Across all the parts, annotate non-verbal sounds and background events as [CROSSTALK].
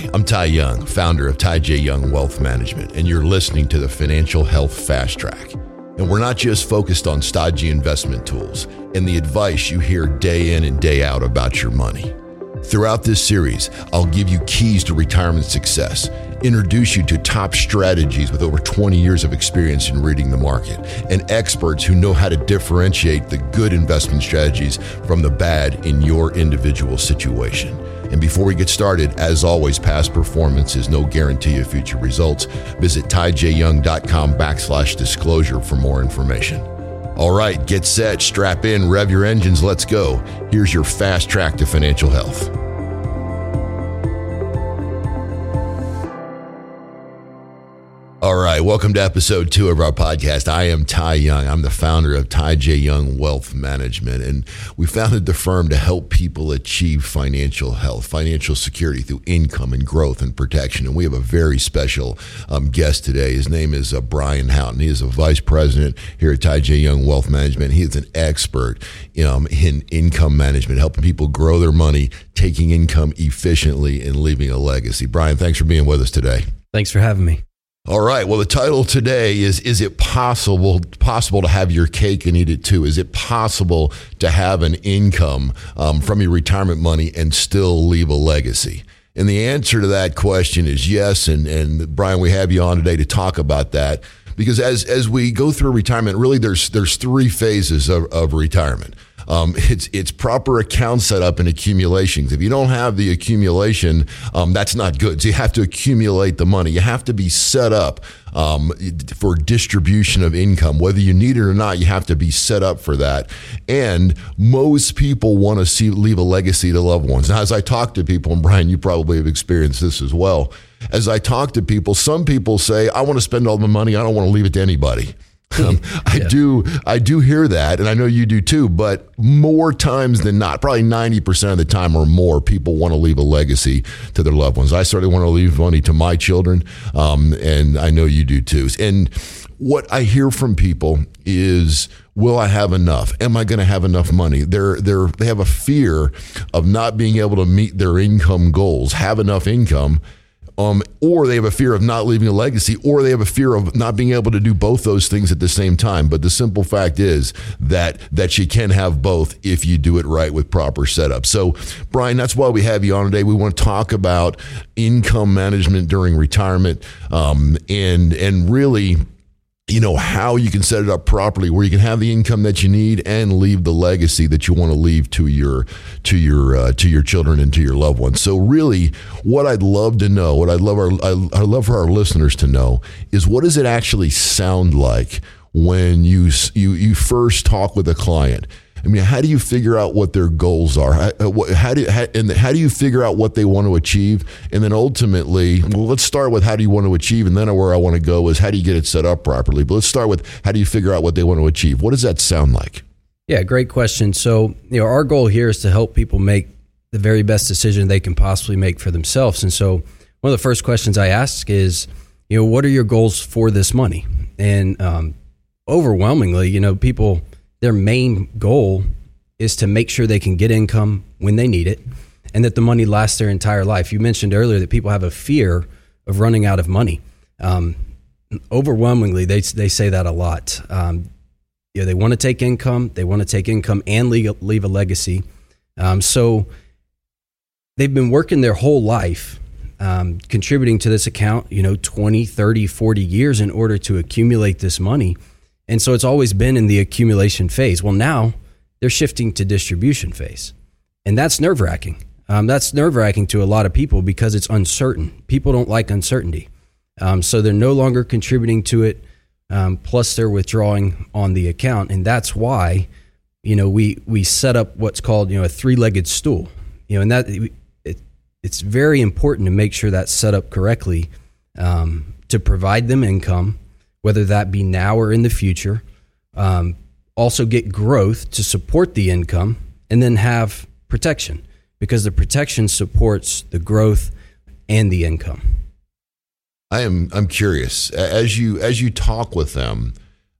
Hi, I'm Ty Young, founder of Ty J. Young Wealth Management, and you're listening to the Financial Health Fast Track. And we're not just focused on stodgy investment tools and the advice you hear day in and day out about your money. Throughout this series, I'll give you keys to retirement success, introduce you to top strategies with over 20 years of experience in reading the market, and experts who know how to differentiate the good investment strategies from the bad in your individual situation. And before we get started, as always, past performance is no guarantee of future results. Visit tyjyoung.com backslash disclosure for more information. All right, get set, strap in, rev your engines, let's go. Here's your fast track to financial health. Welcome to episode two of our podcast. I am Ty Young. I'm the founder of Ty J. Young Wealth Management, and we founded the firm to help people achieve financial health, financial security through income and growth and protection. And we have a very special um, guest today. His name is uh, Brian Houghton. He is a vice president here at Ty J. Young Wealth Management. He is an expert um, in income management, helping people grow their money, taking income efficiently, and leaving a legacy. Brian, thanks for being with us today. Thanks for having me. All right. Well, the title today is Is it possible possible to have your cake and eat it too? Is it possible to have an income um, from your retirement money and still leave a legacy? And the answer to that question is yes. And, and Brian, we have you on today to talk about that because as, as we go through retirement, really there's, there's three phases of, of retirement. Um, it's it's proper account setup and accumulations. If you don't have the accumulation, um, that's not good. So you have to accumulate the money. You have to be set up um, for distribution of income, whether you need it or not. You have to be set up for that. And most people want to see leave a legacy to loved ones. Now, as I talk to people, and Brian, you probably have experienced this as well. As I talk to people, some people say, "I want to spend all my money. I don't want to leave it to anybody." [LAUGHS] Um, I yeah. do, I do hear that, and I know you do too. But more times than not, probably ninety percent of the time or more, people want to leave a legacy to their loved ones. I certainly want to leave money to my children, um, and I know you do too. And what I hear from people is, will I have enough? Am I going to have enough money? They're, they're, they have a fear of not being able to meet their income goals, have enough income um, or they have a fear of not leaving a legacy, or they have a fear of not being able to do both those things at the same time. But the simple fact is that that you can have both if you do it right with proper setup. So, Brian, that's why we have you on today. We want to talk about income management during retirement, um, and and really you know how you can set it up properly where you can have the income that you need and leave the legacy that you want to leave to your to your uh, to your children and to your loved ones. So really what i'd love to know what i'd love our i love for our listeners to know is what does it actually sound like when you you you first talk with a client I mean, how do you figure out what their goals are? How, uh, how do how, and how do you figure out what they want to achieve? And then ultimately, well, let's start with how do you want to achieve, and then where I want to go is how do you get it set up properly. But let's start with how do you figure out what they want to achieve? What does that sound like? Yeah, great question. So, you know, our goal here is to help people make the very best decision they can possibly make for themselves. And so, one of the first questions I ask is, you know, what are your goals for this money? And um, overwhelmingly, you know, people their main goal is to make sure they can get income when they need it and that the money lasts their entire life. You mentioned earlier that people have a fear of running out of money. Um, overwhelmingly, they, they say that a lot. Um, you know, they want to take income, they want to take income and leave, leave a legacy. Um, so they've been working their whole life um, contributing to this account, you know, 20, 30, 40 years in order to accumulate this money. And so it's always been in the accumulation phase. Well, now they're shifting to distribution phase. And that's nerve wracking. Um, that's nerve wracking to a lot of people because it's uncertain. People don't like uncertainty. Um, so they're no longer contributing to it. Um, plus, they're withdrawing on the account. And that's why, you know, we, we set up what's called, you know, a three legged stool. You know, and that it, it's very important to make sure that's set up correctly um, to provide them income whether that be now or in the future. Um, also, get growth to support the income, and then have protection because the protection supports the growth and the income. I am I'm curious as you as you talk with them.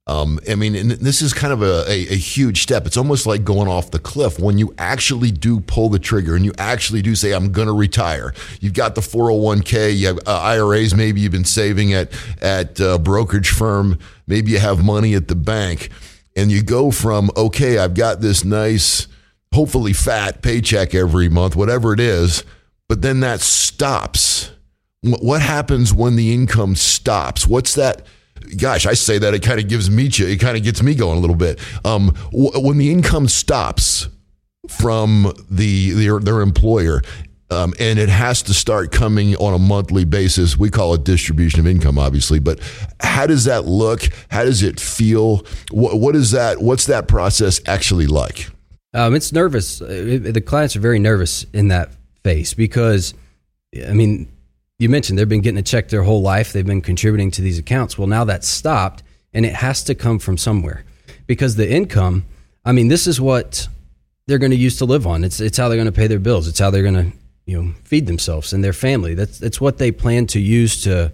Um, I mean, this is kind of a, a, a, huge step. It's almost like going off the cliff when you actually do pull the trigger and you actually do say, "I'm going to retire." You've got the 401k, you have uh, IRAs. Maybe you've been saving at at a brokerage firm. Maybe you have money at the bank, and you go from, "Okay, I've got this nice, hopefully fat paycheck every month, whatever it is," but then that stops. What happens when the income stops? What's that? Gosh, I say that it kind of gives me it kind of gets me going a little bit. Um, when the income stops from the their, their employer. Um, and it has to start coming on a monthly basis. We call it distribution of income, obviously. But how does that look? How does it feel? what, what is that? What's that process actually like? Um, it's nervous. The clients are very nervous in that phase because, I mean, you mentioned they've been getting a check their whole life. They've been contributing to these accounts. Well, now that's stopped and it has to come from somewhere because the income, I mean, this is what they're going to use to live on. It's, it's how they're going to pay their bills. It's how they're going to, you know, feed themselves and their family. That's, that's what they plan to use to,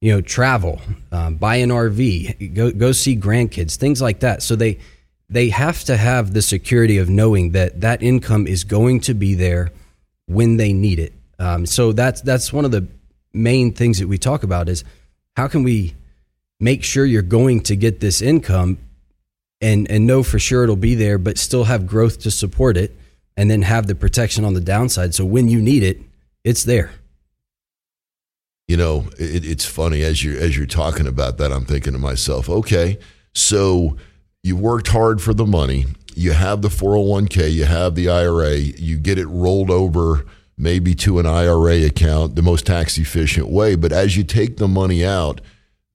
you know, travel, um, buy an RV, go, go see grandkids, things like that. So they, they have to have the security of knowing that that income is going to be there when they need it. Um, so that's that's one of the main things that we talk about is how can we make sure you're going to get this income and and know for sure it'll be there but still have growth to support it and then have the protection on the downside. So when you need it it's there. You know it, it's funny as you as you're talking about that i'm thinking to myself okay so you worked hard for the money you have the 401k you have the ira you get it rolled over maybe to an IRA account, the most tax efficient way. But as you take the money out,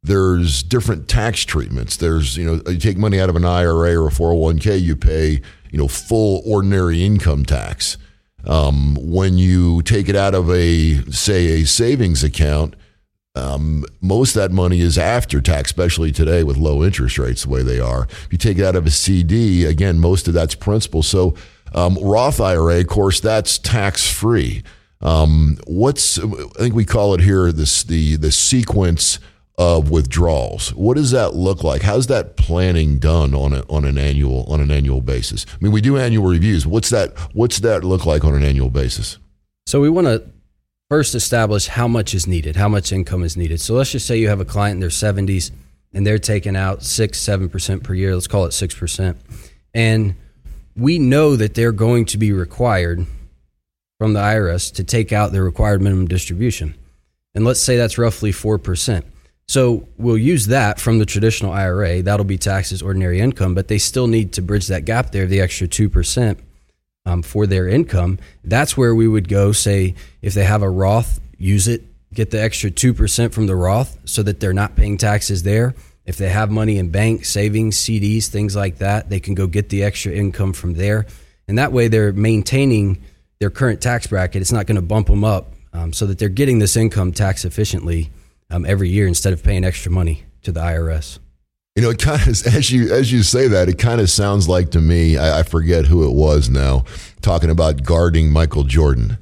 there's different tax treatments. There's, you know, you take money out of an IRA or a 401k, you pay, you know, full ordinary income tax. Um, when you take it out of a, say, a savings account, um, most of that money is after tax, especially today with low interest rates the way they are. If you take it out of a CD, again, most of that's principal. So um, Roth IRA, of course, that's tax free. Um, what's I think we call it here this the the sequence of withdrawals. What does that look like? How's that planning done on a, on an annual on an annual basis? I mean, we do annual reviews. What's that What's that look like on an annual basis? So we want to first establish how much is needed, how much income is needed. So let's just say you have a client in their 70s and they're taking out six, seven percent per year. Let's call it six percent, and we know that they're going to be required from the IRS to take out their required minimum distribution. And let's say that's roughly 4%. So we'll use that from the traditional IRA. That'll be taxes, ordinary income, but they still need to bridge that gap there, the extra 2% um, for their income. That's where we would go, say, if they have a Roth, use it, get the extra 2% from the Roth so that they're not paying taxes there. If they have money in bank, savings, CDs, things like that, they can go get the extra income from there. And that way they're maintaining their current tax bracket. It's not going to bump them up um, so that they're getting this income tax efficiently um, every year instead of paying extra money to the IRS. You know, it kind of [LAUGHS] as you as you say that, it kind of sounds like to me. I, I forget who it was now, talking about guarding Michael Jordan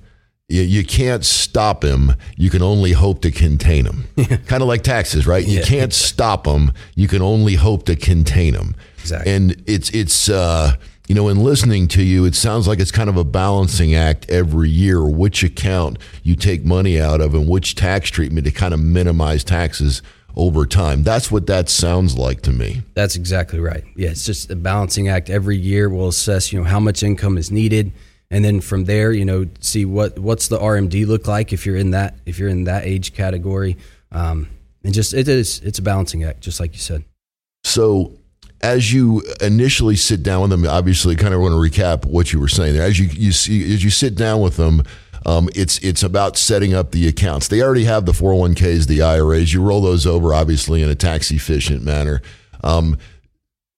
you, you can't stop him. You can only hope to contain him. [LAUGHS] kind of like taxes, right? You yeah. can't stop him. You can only hope to contain him. Exactly. And it's it's uh, you know, in listening to you, it sounds like it's kind of a balancing act every year. Which account you take money out of, and which tax treatment to kind of minimize taxes over time. That's what that sounds like to me. That's exactly right. Yeah, it's just a balancing act every year. We'll assess, you know, how much income is needed and then from there, you know, see what what's the RMD look like if you're in that if you're in that age category, um, and just it is it's a balancing act, just like you said. So as you initially sit down with them, obviously, kind of want to recap what you were saying there. As you you see as you sit down with them. Um, it's it's about setting up the accounts. They already have the 401ks, the IRAs. You roll those over, obviously, in a tax efficient manner. Um,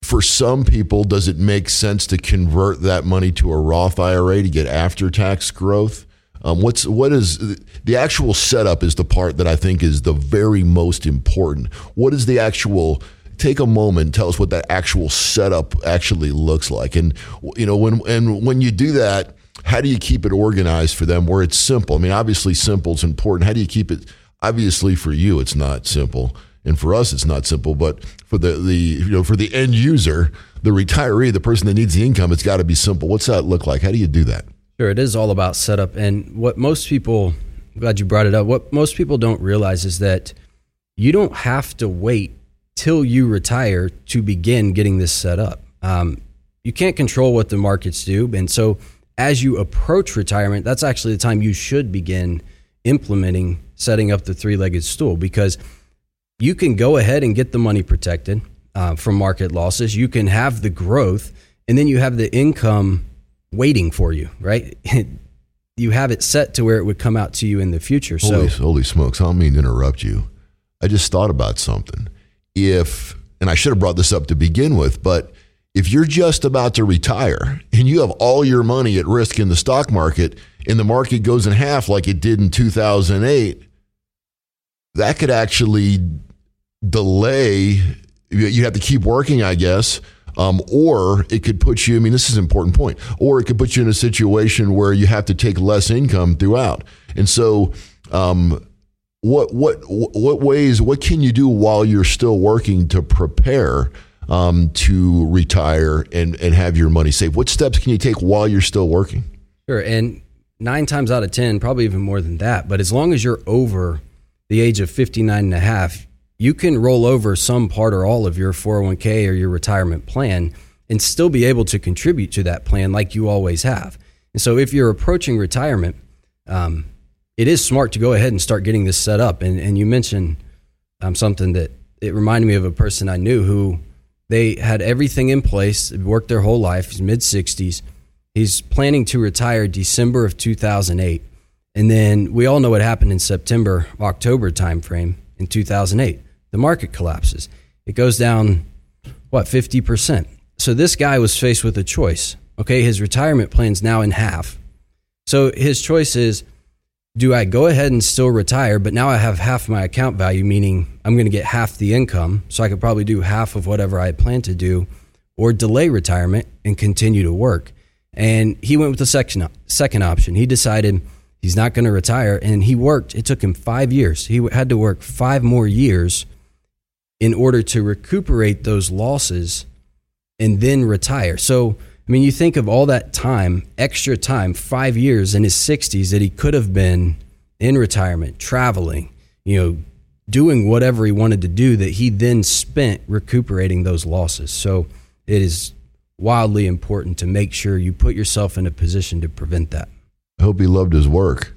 for some people, does it make sense to convert that money to a Roth IRA to get after tax growth? Um, what's what is the actual setup is the part that I think is the very most important. What is the actual? Take a moment, tell us what that actual setup actually looks like, and you know when and when you do that, how do you keep it organized for them where it's simple? I mean, obviously, simple is important. How do you keep it? Obviously, for you, it's not simple And for us, it's not simple, but for the, the you know for the end user, the retiree, the person that needs the income, it's got to be simple. What's that look like? How do you do that? Sure, it is all about setup. And what most people, I'm glad you brought it up, what most people don't realize is that you don't have to wait till you retire to begin getting this set up. Um, you can't control what the markets do. And so as you approach retirement, that's actually the time you should begin implementing setting up the three legged stool because you can go ahead and get the money protected uh, from market losses. You can have the growth, and then you have the income waiting for you, right? [LAUGHS] you have it set to where it would come out to you in the future. Holy, so, holy smokes! I don't mean to interrupt you. I just thought about something. If, and I should have brought this up to begin with, but if you're just about to retire and you have all your money at risk in the stock market and the market goes in half like it did in 2008, that could actually delay. You have to keep working, I guess. Um, or it could put you, I mean, this is an important point, or it could put you in a situation where you have to take less income throughout. And so, um, what, what, what ways, what can you do while you're still working to prepare um, to retire and, and have your money saved? What steps can you take while you're still working? Sure. And nine times out of 10, probably even more than that, but as long as you're over the age of 59 and a half, you can roll over some part or all of your 401k or your retirement plan and still be able to contribute to that plan like you always have. And so if you're approaching retirement, um, it is smart to go ahead and start getting this set up. And, and you mentioned um, something that it reminded me of a person I knew who they had everything in place, worked their whole life, he's mid 60s. He's planning to retire December of 2008. And then we all know what happened in September, October timeframe in 2008. The market collapses. It goes down, what, 50%. So this guy was faced with a choice. Okay, his retirement plan's now in half. So his choice is do I go ahead and still retire, but now I have half my account value, meaning I'm going to get half the income, so I could probably do half of whatever I plan to do, or delay retirement and continue to work. And he went with the second, second option. He decided he's not going to retire, and he worked. It took him five years. He had to work five more years in order to recuperate those losses and then retire. So I mean, you think of all that time, extra time, five years in his 60s that he could have been in retirement, traveling, you know, doing whatever he wanted to do that he then spent recuperating those losses. So it is wildly important to make sure you put yourself in a position to prevent that. I hope he loved his work.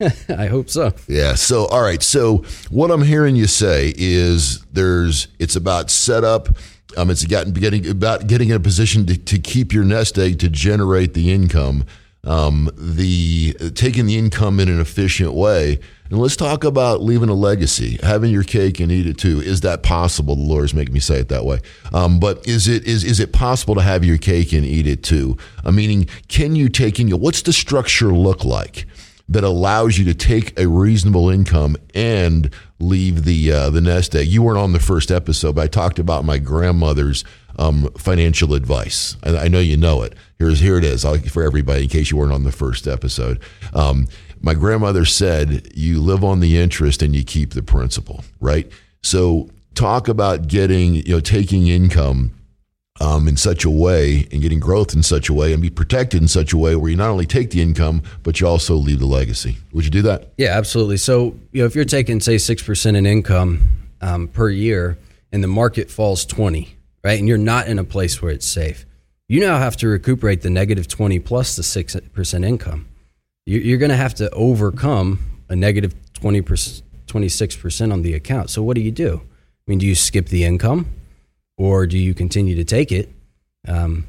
[LAUGHS] I hope so. Yeah. So, all right. So, what I'm hearing you say is there's, it's about setup um, it's gotten getting about getting in a position to, to keep your nest egg to generate the income, um, the taking the income in an efficient way. And let's talk about leaving a legacy, having your cake and eat it too. Is that possible? The lawyers make me say it that way. Um, but is it is is it possible to have your cake and eat it too? Uh, meaning, can you take in? What's the structure look like? That allows you to take a reasonable income and leave the uh, the nest egg. You weren't on the first episode, but I talked about my grandmother's um, financial advice. I, I, know you know it. Here's here it is I'll, for everybody in case you weren't on the first episode. Um, my grandmother said, "You live on the interest and you keep the principal." Right. So talk about getting you know taking income um, in such a way and getting growth in such a way and be protected in such a way where you not only take the income but you also leave the legacy. Would you do that? Yeah, absolutely. So you know, if you're taking say six percent in income um, per year and the market falls twenty, right, and you're not in a place where it's safe, you now have to recuperate the negative twenty plus the six percent income. You're going to have to overcome a negative twenty percent, twenty six percent on the account. So what do you do? I mean, do you skip the income? Or do you continue to take it? Um,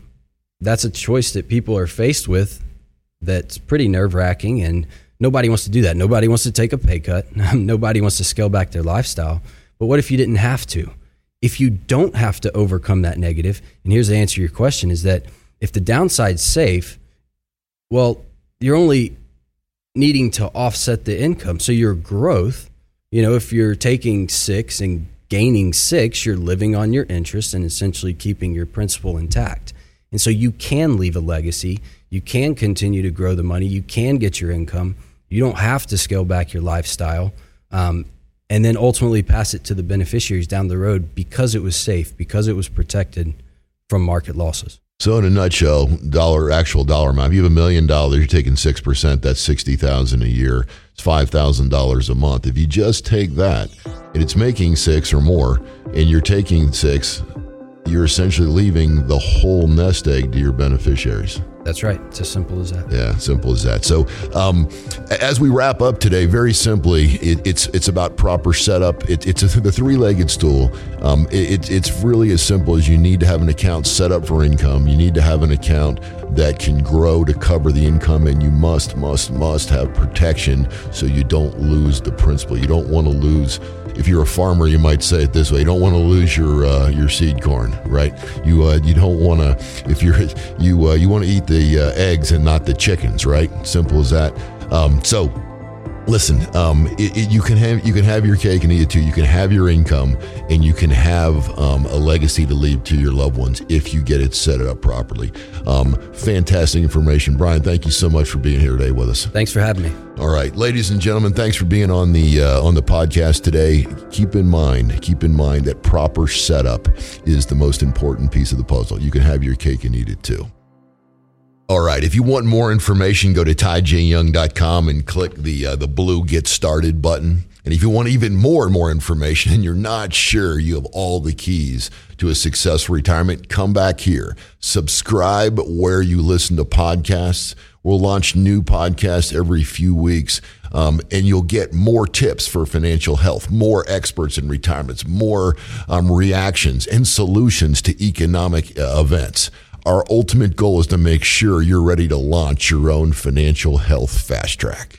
that's a choice that people are faced with that's pretty nerve wracking, and nobody wants to do that. Nobody wants to take a pay cut. [LAUGHS] nobody wants to scale back their lifestyle. But what if you didn't have to? If you don't have to overcome that negative, and here's the answer to your question is that if the downside's safe, well, you're only needing to offset the income. So your growth, you know, if you're taking six and gaining six, you're living on your interest and essentially keeping your principal intact. And so you can leave a legacy. You can continue to grow the money. You can get your income. You don't have to scale back your lifestyle. Um, and then ultimately pass it to the beneficiaries down the road because it was safe, because it was protected from market losses. So, in a nutshell, dollar actual dollar amount. If you have a million dollars, you're taking six percent. That's sixty thousand a year. It's five thousand dollars a month. If you just take that, and it's making six or more, and you're taking six, you're essentially leaving the whole nest egg to your beneficiaries. That's right. It's as simple as that. Yeah, simple as that. So, um, as we wrap up today, very simply, it, it's it's about proper setup. It, it's a, the three-legged stool. Um, it, it's really as simple as you need to have an account set up for income. You need to have an account that can grow to cover the income, and you must, must, must have protection so you don't lose the principal. You don't want to lose if you're a farmer, you might say it this way: you don't want to lose your uh, your seed corn, right? You uh, you don't want to if you're [LAUGHS] you uh, you want to eat the uh, eggs and not the chickens, right? Simple as that. Um, so listen, um, it, it, you can have you can have your cake and eat it too. You can have your income, and you can have um, a legacy to leave to your loved ones if you get it set up properly. Um, fantastic information, Brian. Thank you so much for being here today with us. Thanks for having me. All right, ladies and gentlemen, thanks for being on the uh, on the podcast today. Keep in mind, keep in mind that proper setup is the most important piece of the puzzle. You can have your cake and eat it too. All right. If you want more information, go to tyjyoung.com and click the uh, the blue Get Started button. And if you want even more and more information and you're not sure you have all the keys to a successful retirement, come back here. Subscribe where you listen to podcasts. We'll launch new podcasts every few weeks, um, and you'll get more tips for financial health, more experts in retirements, more um, reactions and solutions to economic uh, events. Our ultimate goal is to make sure you're ready to launch your own financial health fast track.